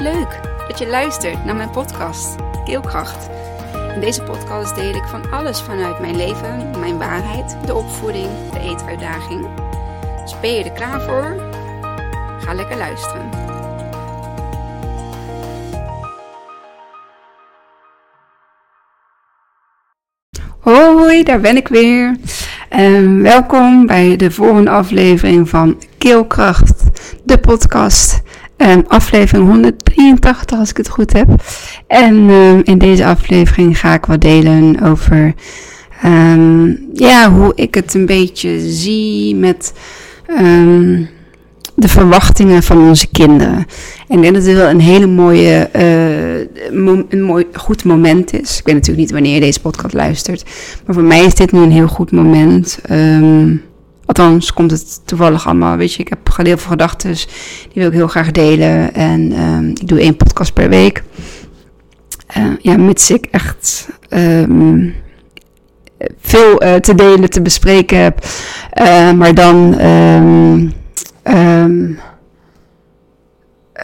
Leuk dat je luistert naar mijn podcast Keelkracht. In deze podcast deel ik van alles vanuit mijn leven, mijn waarheid, de opvoeding, de eetuitdaging. Dus ben je er klaar voor? Ga lekker luisteren. Hoi, daar ben ik weer. Um, welkom bij de volgende aflevering van Keelkracht, de podcast. Um, aflevering 183, als ik het goed heb. En um, in deze aflevering ga ik wat delen over ja, hoe ik het een beetje zie met de verwachtingen van onze kinderen. En ik denk dat het wel een hele mooie, uh, een mooi, goed moment is. Ik weet natuurlijk niet wanneer je deze podcast luistert. Maar voor mij is dit nu een heel goed moment. Um, althans, komt het toevallig allemaal. Weet je, ik heb heel veel gedachten. Die wil ik heel graag delen. En um, ik doe één podcast per week. Uh, ja, mits ik echt um, veel uh, te delen, te bespreken heb. Uh, maar dan.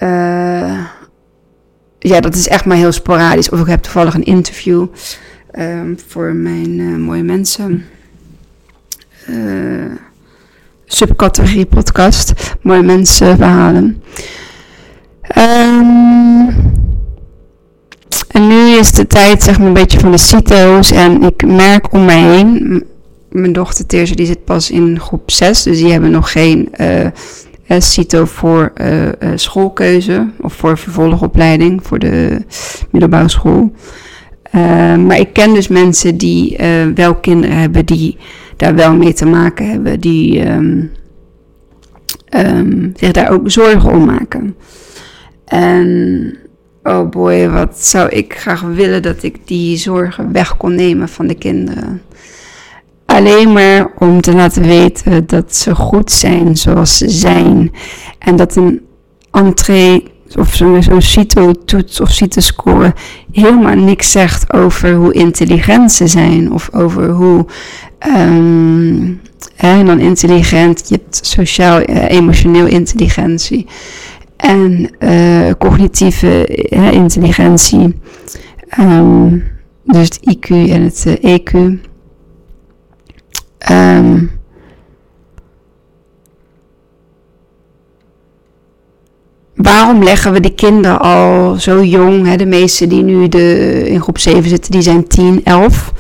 Uh, ja, dat is echt maar heel sporadisch. Of ik heb toevallig een interview voor mijn mooie mensen. Uh, subcategorie podcast. Mooie mensen verhalen. Um, en nu is de tijd zeg maar een beetje van de CITO's. En ik merk om mij heen mijn dochter Teerse die zit pas in groep 6, dus die hebben nog geen uh, CITO voor uh, schoolkeuze of voor vervolgopleiding voor de middelbare school. maar ik ken dus mensen die wel kinderen hebben die daar wel mee te maken hebben, die um, um, zich daar ook zorgen om maken. En oh boy, wat zou ik graag willen dat ik die zorgen weg kon nemen van de kinderen alleen maar om te laten weten dat ze goed zijn zoals ze zijn. En dat een entree of zo'n zo CITO-toets of CITO-score helemaal niks zegt over hoe intelligent ze zijn. Of over hoe, um, dan intelligent, je hebt sociaal-emotioneel intelligentie. En uh, cognitieve uh, intelligentie. Um, dus het IQ en het eh, EQ. Um, waarom leggen we de kinderen al zo jong? Hè? De meeste die nu de, in groep 7 zitten, die zijn 10, 11.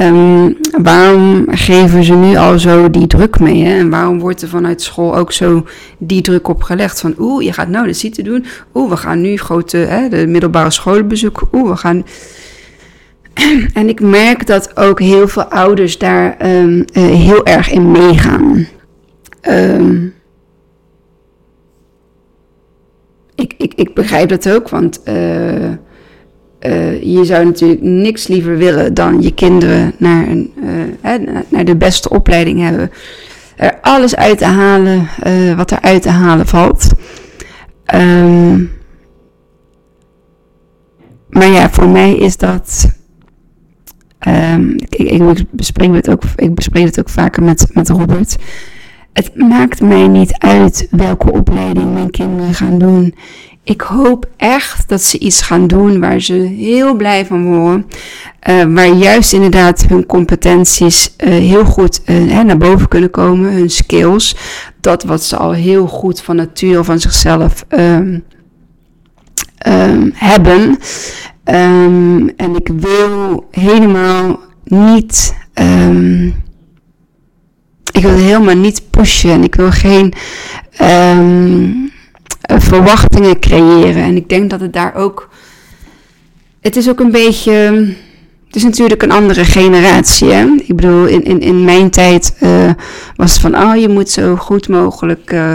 Um, waarom geven ze nu al zo die druk mee? Hè? En waarom wordt er vanuit school ook zo die druk op gelegd? Van oeh, je gaat nou de ziekte doen. Oeh, we gaan nu grote, hè, de middelbare scholen bezoeken. Oeh, we gaan En ik merk dat ook heel veel ouders daar um, uh, heel erg in meegaan. Um, ik, ik, begrijp dat ook, want uh, uh, je zou natuurlijk niks liever willen dan je kinderen naar, een, naar de beste opleiding hebben. Er alles uit te halen wat er uit te halen valt. Um, maar ja, voor mij is dat Um, ik, ik, bespreek het ook, ik bespreek het ook vaker met, met Robert. Het maakt mij niet uit welke opleiding mijn kinderen gaan doen. Ik hoop echt dat ze iets gaan doen waar ze heel blij van worden. Uh, waar juist inderdaad hun competenties uh, heel goed uh, naar boven kunnen komen. Hun skills. Dat wat ze al heel goed van natuur van zichzelf um, um, hebben. Um, en ik wil helemaal niet. Ik wil helemaal niet pushen. En ik wil geen um, verwachtingen creëren. En ik denk dat het daar ook. Het is ook een beetje. Het is natuurlijk een andere generatie. Hè? Ik bedoel, in, in, in mijn tijd uh, was het van, oh, je moet zo goed mogelijk uh,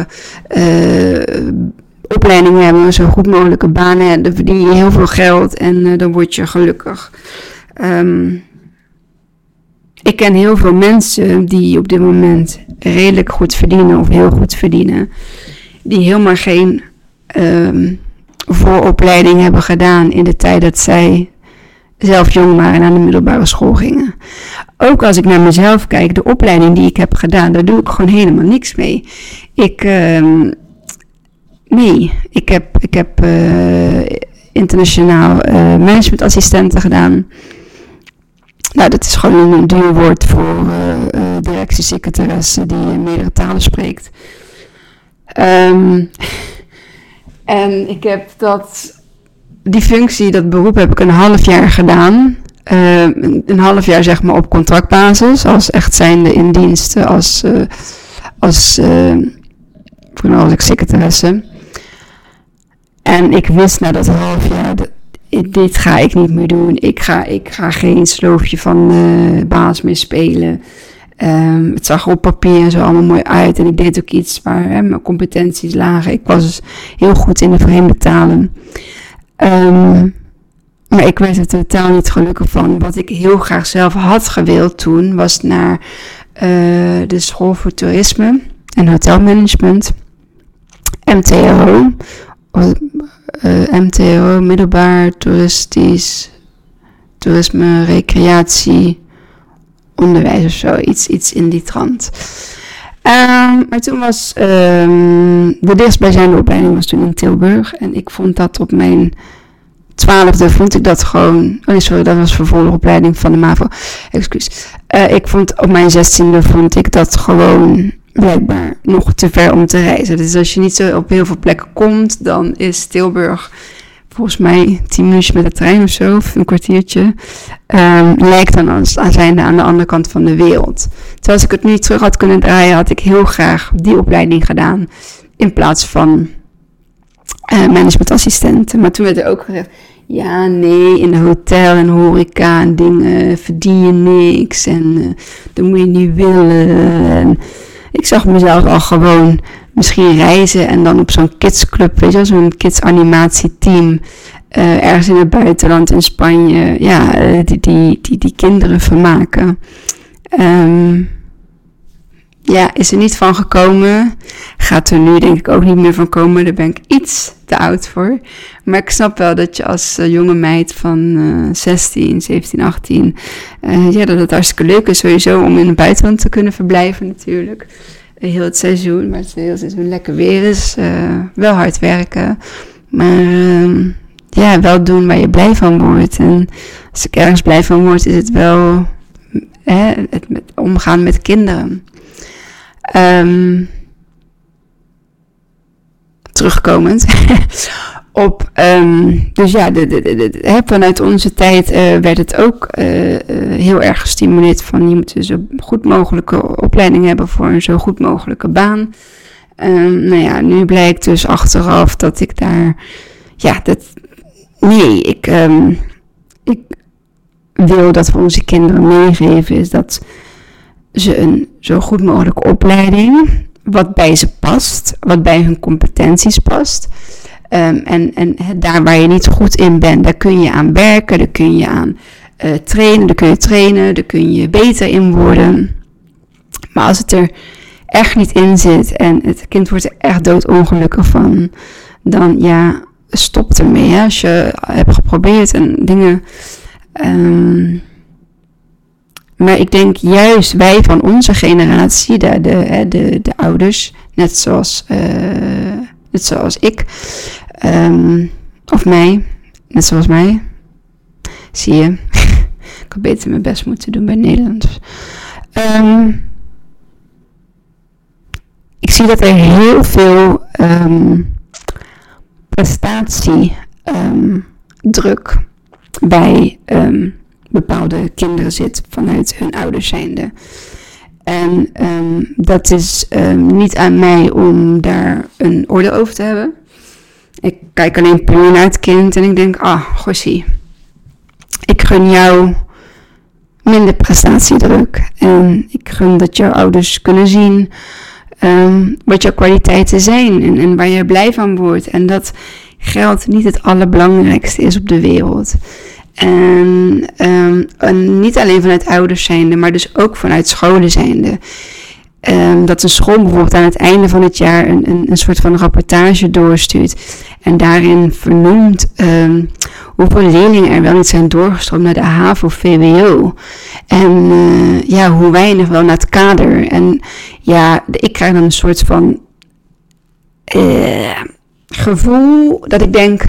opleidingen hebben, zo goed mogelijke banen. Dan verdien je heel veel geld en dan word je gelukkig. Um, ik ken heel veel mensen die op dit moment redelijk goed verdienen of heel goed verdienen. Die helemaal geen um, vooropleiding hebben gedaan in de tijd dat zij zelf jong waren en aan de middelbare school gingen. Ook als ik naar mezelf kijk, de opleiding die ik heb gedaan, daar doe ik gewoon helemaal niks mee. Ik, um, nee, ik heb, ik heb uh, internationaal uh, managementassistenten gedaan. Nou, dat is gewoon een duur woord voor uh, directiesecretaresse die meerdere talen spreekt. Um, en ik heb dat, die functie, dat beroep heb ik een half jaar gedaan. Een half jaar zeg maar op contractbasis, als echt zijnde in dienst, als, uh, als, uh, als secretaresse. En ik wist na dat half jaar, dit ga ik niet meer doen. Ik ga, ik ga geen sloofje van baas meer spelen. Um, het zag op papier en zo allemaal mooi uit. En ik deed ook iets waar hè, mijn competenties lagen. Ik was dus heel goed in de vreemde talen. Um, maar ik werd er totaal niet gelukkig van. Wat ik heel graag zelf had gewild toen, was naar uh, de school voor toerisme en hotelmanagement. MTO. Eh, MTO, middelbaar toeristisch, toerisme, recreatie, onderwijs of zo. Iets, iets in die trant. Um, maar toen was um, de dichtstbijzijnde opleiding was toen in Tilburg. En ik vond dat op mijn twaalfde vond ik dat gewoon. Oh nee, sorry, dat was vervolgopleiding van de MAVO. Excuus. Uh, ik vond op mijn zestiende vond ik dat gewoon blijkbaar nog te ver om te reizen. Dus als je niet zo op heel veel plekken komt, dan is Tilburg volgens mij tien minuutjes met de trein of zo, of een kwartiertje, um, lijkt dan als, zijnde aan de andere kant van de wereld. Terwijl als ik het nu terug had kunnen draaien, had ik heel graag die opleiding gedaan, in plaats van uh, managementassistenten. Maar toen werd er ook gezegd, ja, nee, in de hotel en horeca en dingen verdien je niks en uh, dat moet je niet willen. En ik zag mezelf al gewoon misschien reizen en dan op zo'n kidsclub, weet je zo'n kids animatieteam. Uh, ergens in het buitenland in Spanje, ja, uh, die, die, die, die kinderen vermaken. Um, ja, is er niet van gekomen. Gaat er nu denk ik ook niet meer van komen. Daar ben ik iets te oud voor. Maar ik snap wel dat je als uh, jonge meid van uh, 16, 17, 18... Uh, ja, dat het hartstikke leuk is sowieso om in het buitenland te kunnen verblijven natuurlijk heel het seizoen, maar het hele seizoen lekker weer is. Uh, wel hard werken, maar uh, ja, wel doen waar je blij van wordt. En als ik ergens blij van word, is het wel het omgaan met kinderen. Um, terugkomend. op. Um, dus ja, de, de, vanuit onze tijd uh, werd het ook uh, uh, heel erg gestimuleerd van je moet dus zo goed mogelijke opleiding hebben voor een zo goed mogelijke baan. Um, nou ja, nu blijkt dus achteraf dat ik daar, ja, dat, nee, ik, um, ik wil dat we onze kinderen meegeven is dat ze een zo goed mogelijke opleiding, wat bij ze past, wat bij hun competenties past, Um, en, en daar waar je niet goed in bent, daar kun je aan werken, daar kun je aan uh, trainen, daar kun je trainen, daar kun je beter in worden. Maar als het er echt niet in zit en het kind wordt er echt doodongelukkig van, dan ja, stop ermee. Als je hebt geprobeerd en dingen. Um, maar ik denk juist wij van onze generatie, de, de, de, de ouders, net zoals. Uh, net zoals ik. Um, of mij, net zoals mij. Zie je. ik had beter mijn best moeten doen bij Nederlands. Um, ik zie dat er heel veel um, prestatiedruk bij bepaalde kinderen zit vanuit hun ouders zijnde. En dat is niet aan mij om daar een oordeel over te hebben. Kijk alleen puur naar het kind en ik denk, ah, gossie, ik gun jou minder prestatiedruk. En ik gun dat jouw ouders kunnen zien um, wat jouw kwaliteiten zijn en, en waar je blij van wordt. En dat geld niet het allerbelangrijkste is op de wereld. En, um, en, niet alleen vanuit ouders zijnde, maar dus ook vanuit scholen zijnde. Um, dat een school bijvoorbeeld aan het einde van het jaar een, een, een soort van rapportage doorstuurt. En daarin vernoemt um, hoeveel leerlingen er wel niet zijn doorgestroomd naar de HAVO VWO. En uh, ja, hoe weinig wel naar het kader. En ja, ik krijg dan een soort van... Uh, gevoel dat ik denk,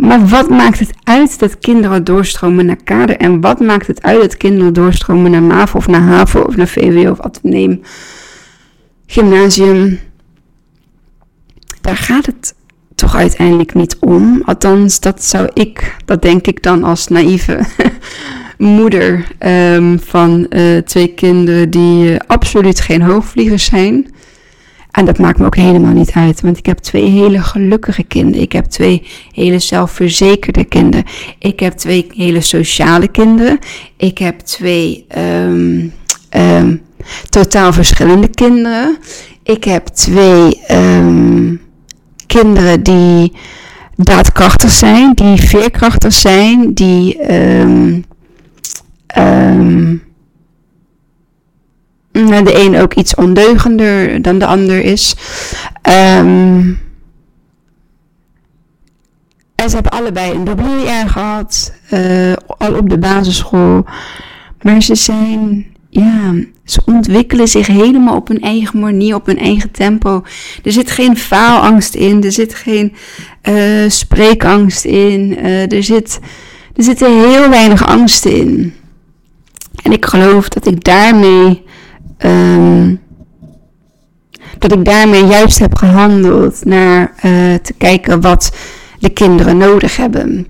maar wat maakt het uit dat kinderen doorstromen naar kader? En wat maakt het uit dat kinderen doorstromen naar MAVO of naar HAVO of naar VWO of ateneem, gymnasium? Daar gaat het toch uiteindelijk niet om. Althans, dat zou ik, dat denk ik dan als naïeve moeder um, van uh, twee kinderen die uh, absoluut geen hoogvliegers zijn. En dat maakt me ook helemaal niet uit, want ik heb twee hele gelukkige kinderen. Ik heb twee hele zelfverzekerde kinderen. Ik heb twee hele sociale kinderen. Ik heb twee um, um, totaal verschillende kinderen. Ik heb twee um, kinderen die daadkrachtig zijn, die veerkrachtig zijn, die de een ook iets ondeugender dan de ander is. Um, en ze hebben allebei een dubbeljaar gehad, uh, al op de basisschool. Maar ze zijn, ja, ze ontwikkelen zich helemaal op hun eigen manier, op hun eigen tempo. Er zit geen faalangst in, er zit geen uh, spreekangst in, uh, er, zit, er zitten heel weinig angsten in. En ik geloof dat ik daarmee um, dat ik daarmee juist heb gehandeld naar uh, te kijken wat de kinderen nodig hebben.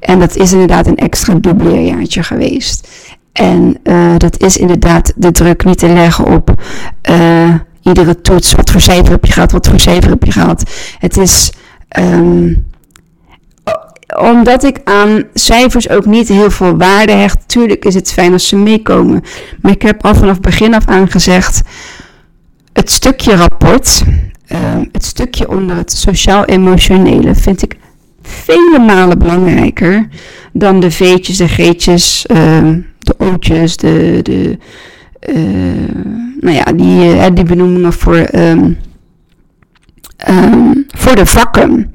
En dat is inderdaad een extra dubleerjaartje geweest. En uh, dat is inderdaad de druk niet te leggen op uh, iedere toets. Wat voor cijfer heb je gehad? Wat voor cijfer heb je gehad? Het is. Um, omdat ik aan cijfers ook niet heel veel waarde hecht. Tuurlijk is het fijn als ze meekomen. Maar ik heb al vanaf begin af aan gezegd. Het stukje rapport, uh, het stukje onder het sociaal-emotionele, vind ik vele malen belangrijker dan de veetjes, de geetjes, uh, de ootjes, de, de uh, nou ja, die, die benoemingen voor, um, voor de vakken.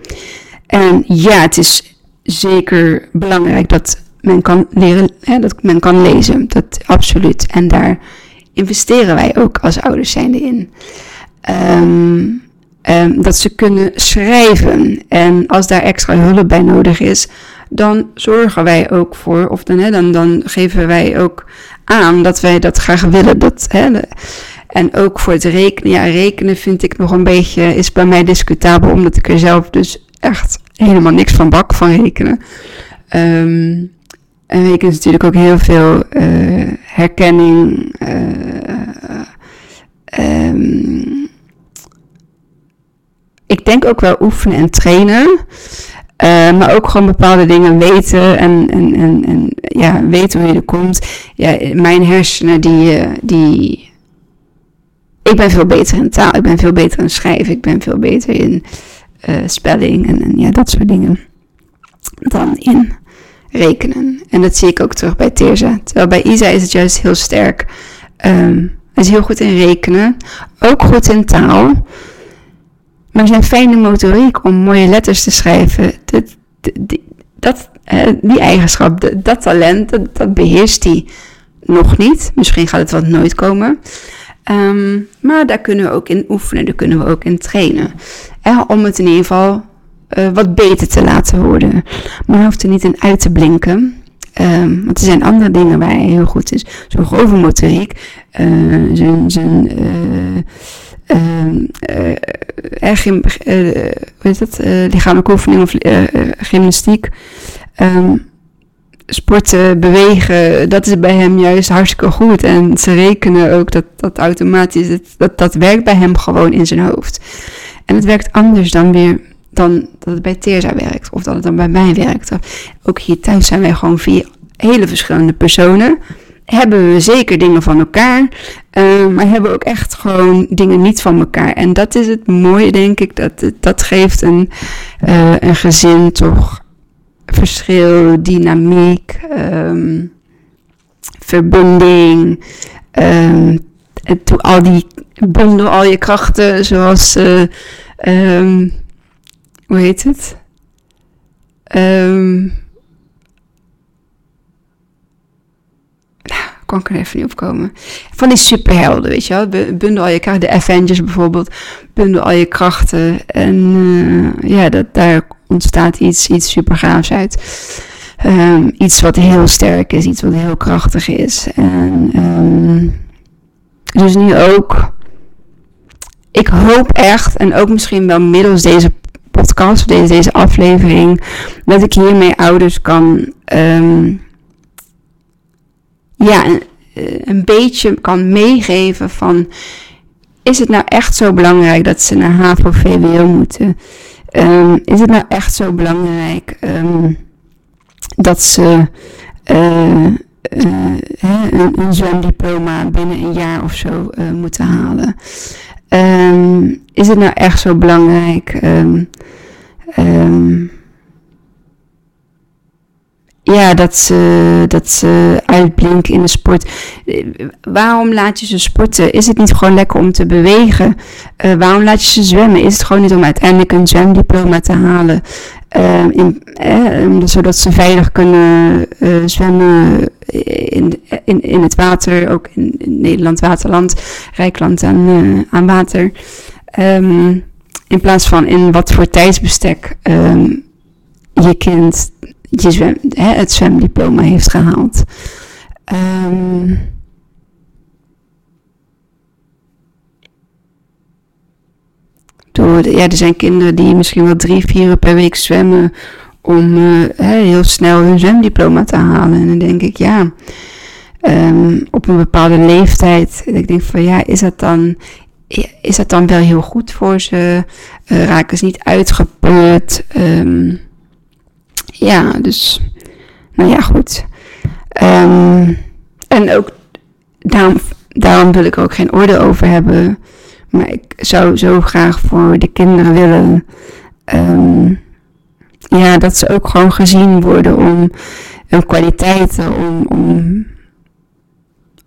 En ja, het is zeker belangrijk dat men kan leren, hè, dat men kan lezen. Dat absoluut. En daar investeren wij ook als ouders zijnde in. Um, um, dat ze kunnen schrijven. En als daar extra hulp bij nodig is, dan zorgen wij ook voor, of dan, hè, dan, dan geven wij ook aan dat wij dat graag willen. Dat, hè, en ook voor het rekenen. Ja, rekenen vind ik nog een beetje, is bij mij discutabel, omdat ik er zelf dus echt helemaal niks van bak van rekenen. Um, en rekenen is natuurlijk ook heel veel uh, herkenning. Uh, um, ik denk ook wel oefenen en trainen. Maar ook gewoon bepaalde dingen weten en, en, en, en ja, weten hoe je er komt. Ja, mijn hersenen die, die... Ik ben veel beter in taal, ik ben veel beter in schrijven, ik ben veel beter in uh, spelling en, ja, dat soort dingen. Dan in rekenen. En dat zie ik ook terug bij Teerza. Terwijl bij Isa is het juist heel sterk. Hij is heel goed in rekenen. Ook goed in taal. Maar zijn fijne motoriek om mooie letters te schrijven. Dat, die, uh, die eigenschap, dat, talent, dat, beheerst hij nog niet. Misschien gaat het wat nooit komen. Um, maar daar kunnen we ook in oefenen, daar kunnen we ook in trainen. Eh, om het in ieder geval uh, wat beter te laten worden. Maar hij hoeft er niet in uit te blinken. Um, want er zijn andere dingen waar hij heel goed is. Zo'n grove motoriek. Uh, zijn, zijn lichamelijke oefening of gymnastiek. Um, sporten, bewegen, dat is bij hem juist hartstikke goed. En ze rekenen ook dat dat automatisch, dat, dat werkt bij hem gewoon in zijn hoofd. En het werkt anders dan weer dan dat het bij Teerza werkt. Of dat het dan bij mij werkt. Ook hier thuis zijn wij gewoon vier hele verschillende personen. Hebben we zeker dingen van elkaar. Uh, maar hebben ook echt gewoon dingen niet van elkaar. En dat is het mooie, denk ik. Dat, dat geeft een, uh, een gezin toch verschil, dynamiek, um, verbinding. Um, en al die bundel al je krachten, zoals, uh, um, hoe heet het? kan ik er even niet opkomen. Van die superhelden, weet je wel. Bundel al je krachten. De Avengers bijvoorbeeld. Bundel al je krachten. En uh, ja, dat, daar ontstaat iets, iets super gaafs uit. Um, iets wat heel sterk is. Iets wat heel krachtig is. En um, dus nu ook. Ik hoop echt. En ook misschien wel middels deze podcast. Deze, deze aflevering. Dat ik hiermee ouders kan... Um, ja, een, eh, een beetje kan meegeven van, is het nou echt zo belangrijk dat ze naar HAVO-VWO moeten? Um, is het nou echt zo belangrijk um, dat ze uh, uh, een, een zwemdiploma binnen een jaar of zo moeten halen? Um, is het nou echt zo belangrijk? Um, ja, dat ze, dat ze uitblinken in de sport. Eh, waarom laat je ze sporten? Is het niet gewoon lekker om te bewegen? Uh, waarom laat je ze zwemmen? Is het gewoon niet om uiteindelijk een zwemdiploma te halen? In, eh, zodat ze veilig kunnen uh, zwemmen in, in, in het water, ook in, Nederland, waterland, rijk land aan, aan water. Um, in plaats van in wat voor tijdsbestek um, je kind je het zwemdiploma heeft gehaald. Um, door, ja, er zijn kinderen die misschien wel drie, vier uur per week zwemmen om uh, heel snel hun zwemdiploma te halen. En dan denk ik, ja, um, op een bepaalde leeftijd, ik denk van ja, is dat dan, is dat dan wel heel goed voor ze? Uh, raken ze niet uitgeput? Um, ja, dus, nou ja, goed. Um, en ook, daarom, daarom wil ik er ook geen oordeel over hebben. Maar ik zou zo graag voor de kinderen willen, ja, dat ze ook gewoon gezien worden om hun kwaliteiten, om, om,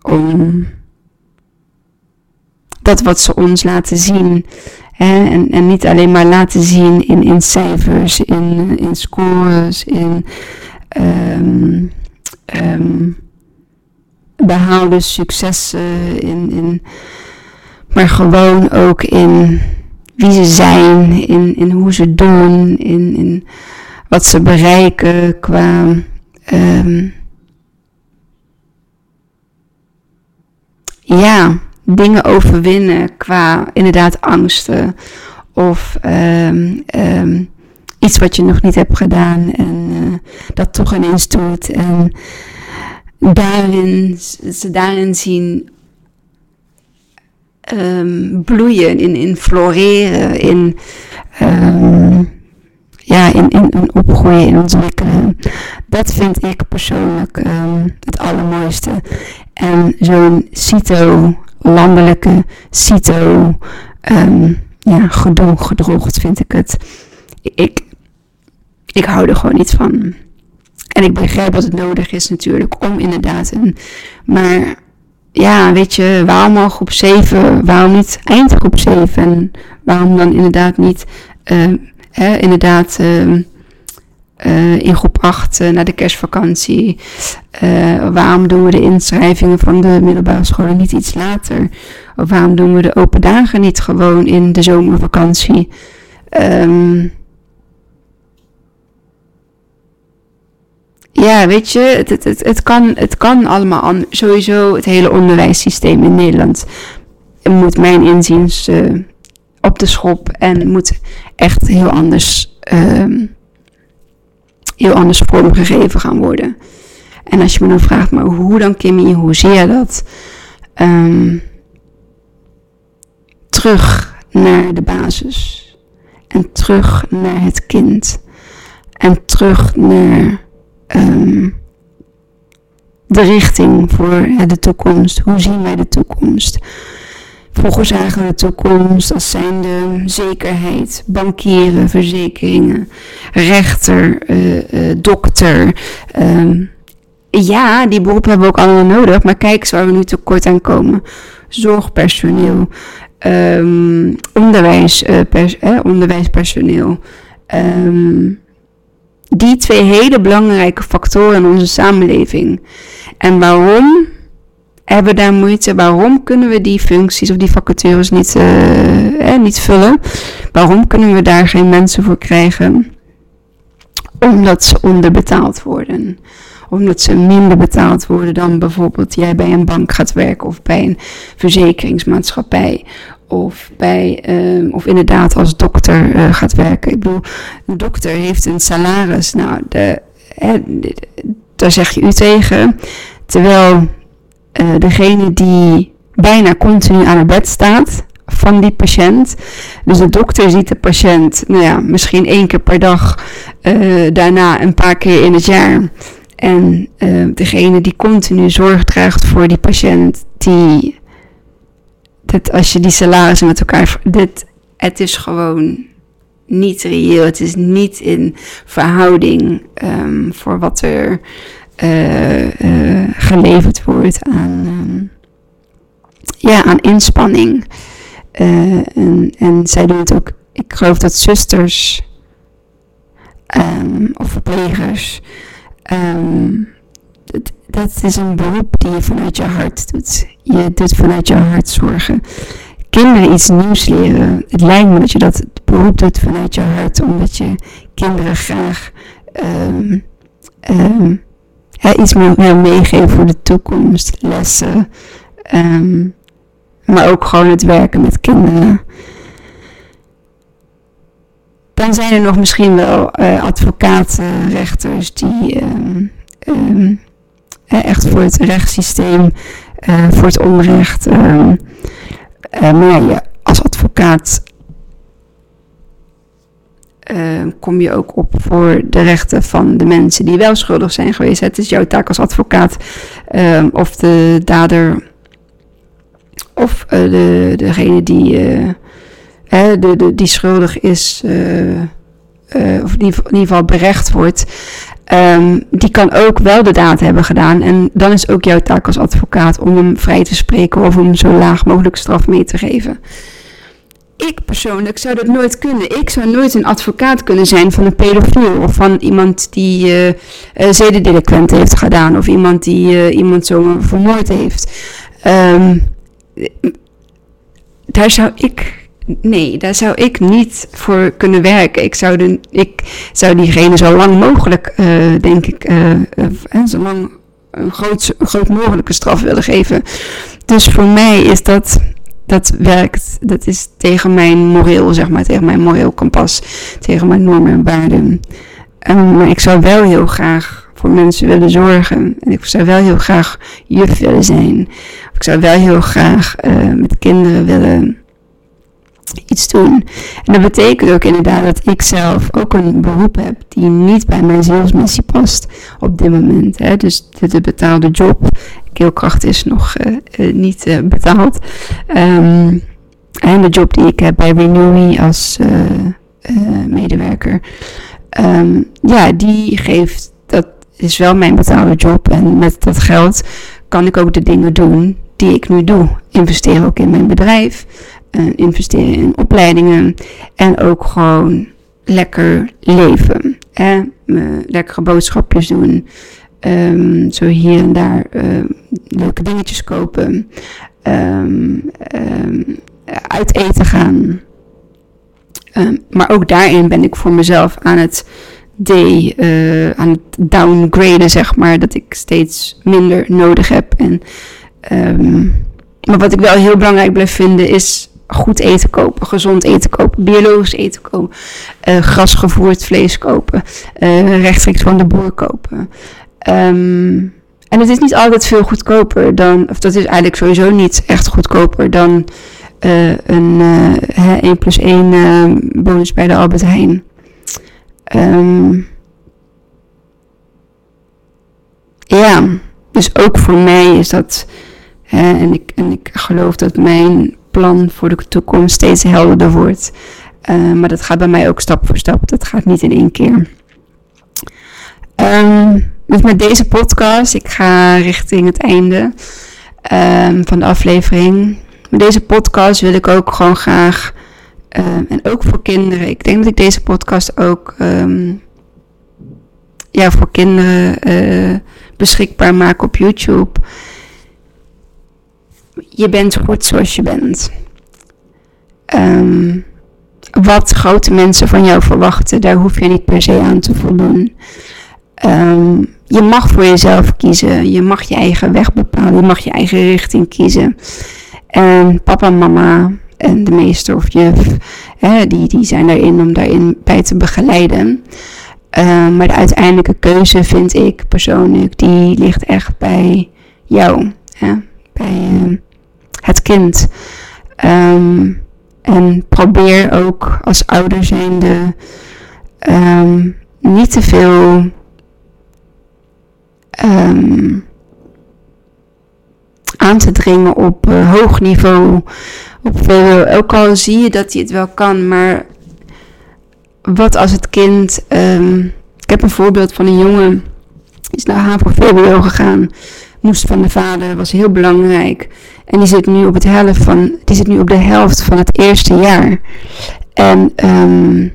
om dat wat ze ons laten zien. Hè? En, en niet alleen maar laten zien in, in cijfers, in, in scores, in um, um, behaalde successen, in, in, maar gewoon ook in wie ze zijn, in, in hoe ze doen, in, in wat ze bereiken qua. Um, ja, dingen overwinnen qua inderdaad angsten of um, um, iets wat je nog niet hebt gedaan en uh, dat toch ineens doet en daarin, ze daarin zien um, bloeien, in, in floreren, in ja, in, in, opgroeien, in ontwikkelen. Dat vind ik persoonlijk het allermooiste. En zo'n CITO landelijke CITO um, ja, gedroog, gedroogd vind ik het. Ik, ik hou er gewoon niet van. En ik begrijp dat het nodig is natuurlijk om inderdaad een... Maar ja, weet je, waarom al groep 7? Waarom niet eindgroep 7? En waarom dan inderdaad niet... Uh, hè, inderdaad... Uh, uh, in groep 8 uh, naar de kerstvakantie? Uh, waarom doen we de inschrijvingen van de middelbare scholen niet iets later? Of waarom doen we de open dagen niet gewoon in de zomervakantie? Um, ja, weet je, het, het, het, het, kan, het kan allemaal Sowieso het hele onderwijssysteem in Nederland moet mijn inziens op de schop en moet echt heel anders um, heel anders vormgegeven gaan worden. En als je me dan vraagt, maar hoe dan Kimmy, hoe zie je dat? Um, terug naar de basis. En terug naar het kind. En terug naar um, de richting voor de toekomst. Hoe zien wij de toekomst? Vroeger zagen we de toekomst als zijnde zekerheid, bankieren, verzekeringen, rechter, uh, uh, dokter. Um, ja, die beroepen hebben we ook allemaal nodig, maar kijk eens waar we nu tekort aan komen. Zorgpersoneel, um, onderwijs, pers onderwijspersoneel. Um, die twee hele belangrijke factoren in onze samenleving. En waarom? Hebben daar moeite. Waarom kunnen we die functies of die vacatures niet, eh, niet vullen? Waarom kunnen we daar geen mensen voor krijgen? Omdat ze onderbetaald worden. Omdat ze minder betaald worden dan bijvoorbeeld jij bij een bank gaat werken of bij een verzekeringsmaatschappij. Of, bij, ehm, of inderdaad als dokter uh, gaat werken. Ik bedoel, een dokter heeft een salaris. Nou, de, daar zeg je u tegen. Terwijl uh, degene die bijna continu aan het bed staat van die patiënt. Dus de dokter ziet de patiënt, nou ja, misschien één keer per dag, uh, daarna een paar keer in het jaar. En uh, degene die continu zorg draagt voor die patiënt, die, dat als je die salarissen met elkaar, dit, het is gewoon niet reëel. Het is niet in verhouding um, voor wat er uh, uh, geleverd wordt aan, um, ja, aan inspanning. Uh, en, en zij doen het ook, ik geloof dat zusters um, of verplegers, dat, dat is een beroep die je vanuit je hart doet. Je doet vanuit je hart zorgen kinderen iets nieuws leren. Het lijkt me dat je dat beroep doet vanuit je hart, omdat je kinderen graag um, iets meer meegeven voor de toekomst, lessen, um, maar ook gewoon het werken met kinderen. Dan zijn er nog misschien wel uh, advocaten, rechters die echt voor het rechtssysteem, uh, voor het onrecht uh, maar ja, als advocaat uh, kom je ook op voor de rechten van de mensen die wel schuldig zijn geweest. Het is jouw taak als advocaat uh, of de dader of uh, de, degene die, de, de, die schuldig is, of die in ieder geval berecht wordt, um, die kan ook wel de daad hebben gedaan. En dan is ook jouw taak als advocaat om hem vrij te spreken of hem zo laag mogelijk straf mee te geven. Ik persoonlijk zou dat nooit kunnen. Ik zou nooit een advocaat kunnen zijn van een pedofiel of van iemand die uh, zedendelinquent heeft gedaan of iemand die uh, iemand zo vermoord heeft. Um, daar zou ik nee, daar zou ik niet voor kunnen werken. Ik zou, de, ik zou diegene zo lang mogelijk, denk ik, zo lang een groot, groot mogelijke straf willen geven. Dus voor mij is dat, dat werkt, dat is tegen mijn moreel, zeg maar, tegen mijn moreel kompas, tegen mijn normen en waarden. Um, maar ik zou wel heel graag voor mensen willen zorgen. En ik zou wel heel graag juf willen zijn. Ik zou wel heel graag met kinderen willen iets doen. En dat betekent ook inderdaad dat ik zelf ook een beroep heb die niet bij mijn zielsmissie past op dit moment. Hè. Dus de, de betaalde job, keelkracht is nog uh, uh, niet uh, betaald. Um, en de job die ik heb bij Renewy als medewerker, um, ja, die geeft, dat is wel mijn betaalde job. En met dat geld kan ik ook de dingen doen die ik nu doe. Investeer ook in mijn bedrijf investeren in opleidingen en ook gewoon lekker leven. Hè? lekkere boodschapjes doen. Um, zo hier en daar um, leuke dingetjes kopen. Um, uit eten gaan. maar ook daarin ben ik voor mezelf aan het, de, uh, aan het downgraden, zeg maar. Dat ik steeds minder nodig heb. En, maar wat ik wel heel belangrijk blijf vinden is goed eten kopen, gezond eten kopen, biologisch eten kopen, uh, grasgevoerd vlees kopen, uh, rechtstreeks van de boer kopen. Um, en het is niet altijd veel goedkoper dan, of dat is eigenlijk sowieso niet echt goedkoper dan uh, een uh, 1 plus 1 bonus bij de Albert Heijn. Um, ja, dus ook voor mij is dat, en, ik, en ik geloof dat mijn plan voor de toekomst steeds helderder wordt. Uh, maar dat gaat bij mij ook stap voor stap. Dat gaat niet in één keer. Um, dus met deze podcast, ik ga richting het einde um, van de aflevering. Met deze podcast wil ik ook gewoon graag, um, en ook voor kinderen, ik denk dat ik deze podcast ook ja, voor kinderen uh, beschikbaar maak op YouTube. Je bent goed zoals je bent. Ehm, wat grote mensen van jou verwachten, daar hoef je niet per se aan te voldoen. Ehm, je mag voor jezelf kiezen. Je mag je eigen weg bepalen. Je mag je eigen richting kiezen. En papa en mama en de meester of juf, hè, die, die zijn daarin om daarin bij te begeleiden. Ehm, maar de uiteindelijke keuze vind ik persoonlijk, die ligt echt bij jou. Hè? Bij uh, het kind. Um, en probeer ook als ouder zijnde um, niet te veel aan te dringen op uh, hoog niveau. Op veel, ook al zie je dat hij het wel kan, maar wat als het kind. Ik heb een voorbeeld van een jongen. Is naar HAVO VWO gegaan. Moest van de vader, was heel belangrijk. En die zit nu op, het helft van, die zit nu op de helft van het eerste jaar. En um,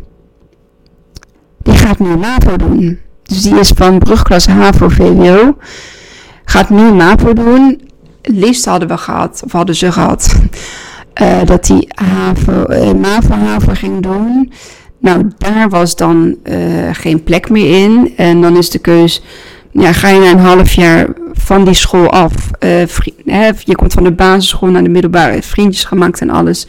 die gaat nu MAVO doen. Dus die is van brugklas HAVO VWO. Gaat nu MAVO doen. Het liefst hadden we gehad, of hadden ze gehad, uh, dat hij HAVO, uh, MAVO HAVO ging doen. Nou, daar was dan uh, geen plek meer in. En dan is de keus, ja, ga je na een half jaar van die school af. Uh, hè, je komt van de basisschool naar de middelbare, vriendjes gemaakt en alles.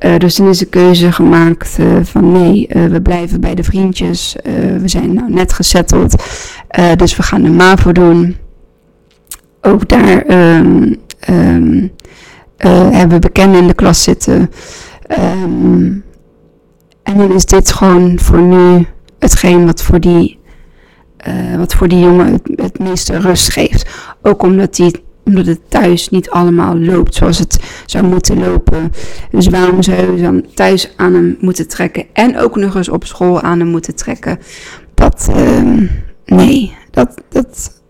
Uh, dus dan is de keuze gemaakt uh, van nee, we blijven bij de vriendjes. we zijn nou net gesetteld, dus we gaan de MAVO doen. Ook daar um, um, hebben we bekenden in de klas zitten. Um, en dan is dit gewoon voor nu hetgeen wat voor die, wat voor die jongen het meeste rust geeft. Ook omdat, die, omdat het thuis niet allemaal loopt zoals het zou moeten lopen. Dus waarom zou je dan thuis aan hem moeten trekken en ook nog eens op school aan hem moeten trekken? Dat, uh, nee, dat, dat,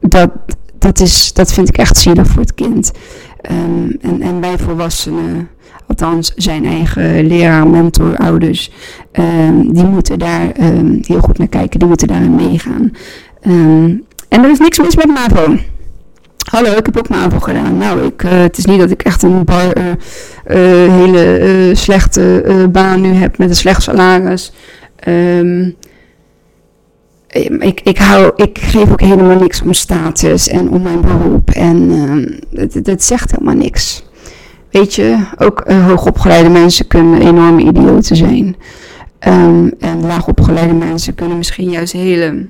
dat, dat, is, dat vind ik echt zielig voor het kind. Um, en, en wij volwassenen althans zijn eigen leraar, mentor, ouders, um, die moeten daar heel goed naar kijken, die moeten daarin meegaan. Um, en er is niks mis met MAVO. Hallo, ik heb ook MAVO gedaan. Nou, ik, uh, het is niet dat ik echt een bar, uh, uh, hele slechte baan nu heb met een slecht salaris. ik, ik, hou, ik geef ook helemaal niks om status en om mijn beroep. En dat, dat zegt helemaal niks. Weet je, ook hoogopgeleide mensen kunnen enorme idioten zijn. Um, en laagopgeleide mensen kunnen misschien juist hele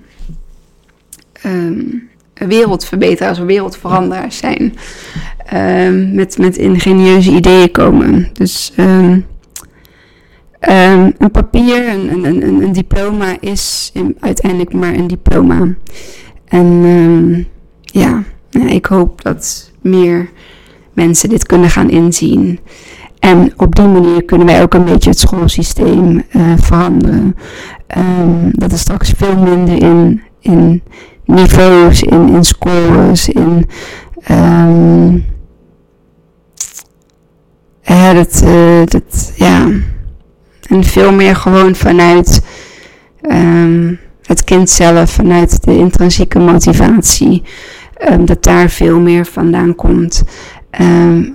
um, wereldverbeteraars of wereldveranderaars zijn. Um, met, met ingenieuze ideeën komen. Dus um, een papier, een, een, een, diploma is in, uiteindelijk maar een diploma. En ja, ik hoop dat meer mensen dit kunnen gaan inzien. En op die manier kunnen wij ook een beetje het schoolsysteem uh, veranderen. Dat er straks veel minder in, in niveaus, in, in scores, in. Um, ja, dat, uh, dat, ja. En veel meer gewoon vanuit um, het kind zelf, vanuit de intrinsieke motivatie. Um, dat daar veel meer vandaan komt.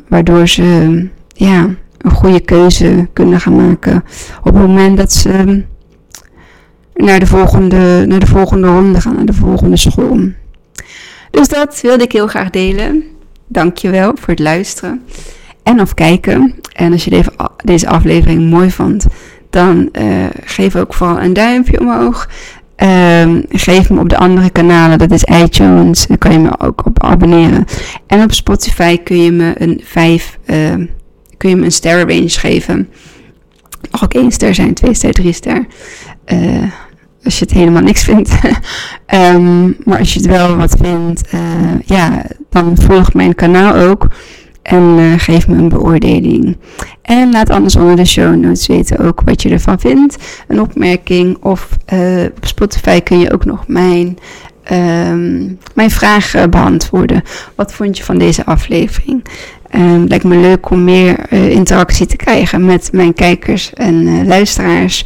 Waardoor ze ja, een goede keuze kunnen gaan maken op het moment dat ze naar de volgende, naar de volgende ronde gaan, naar de volgende school. Dus dat wilde ik heel graag delen. Dankjewel voor het luisteren en of kijken. En als je deze aflevering mooi vond, dan uh, geef ook vooral een duimpje omhoog. Um, geef me op de andere kanalen, dat is iTunes, daar kan je me ook op abonneren. En op Spotify kun je me een 5, uh, ehm, kun je me een geven. Mag ook één ster zijn, twee ster, drie ster. Uh, als je het helemaal niks vindt. um, maar als je het wel wat vindt, uh, ja, dan volg mijn kanaal ook. En uh, geef me een beoordeling. En laat anders onder de show notes weten ook wat je ervan vindt. Een opmerking. Of uh, op Spotify kun je ook nog mijn, um, mijn vragen beantwoorden. Wat vond je van deze aflevering? Um, lijkt me leuk om meer interactie te krijgen met mijn kijkers en luisteraars.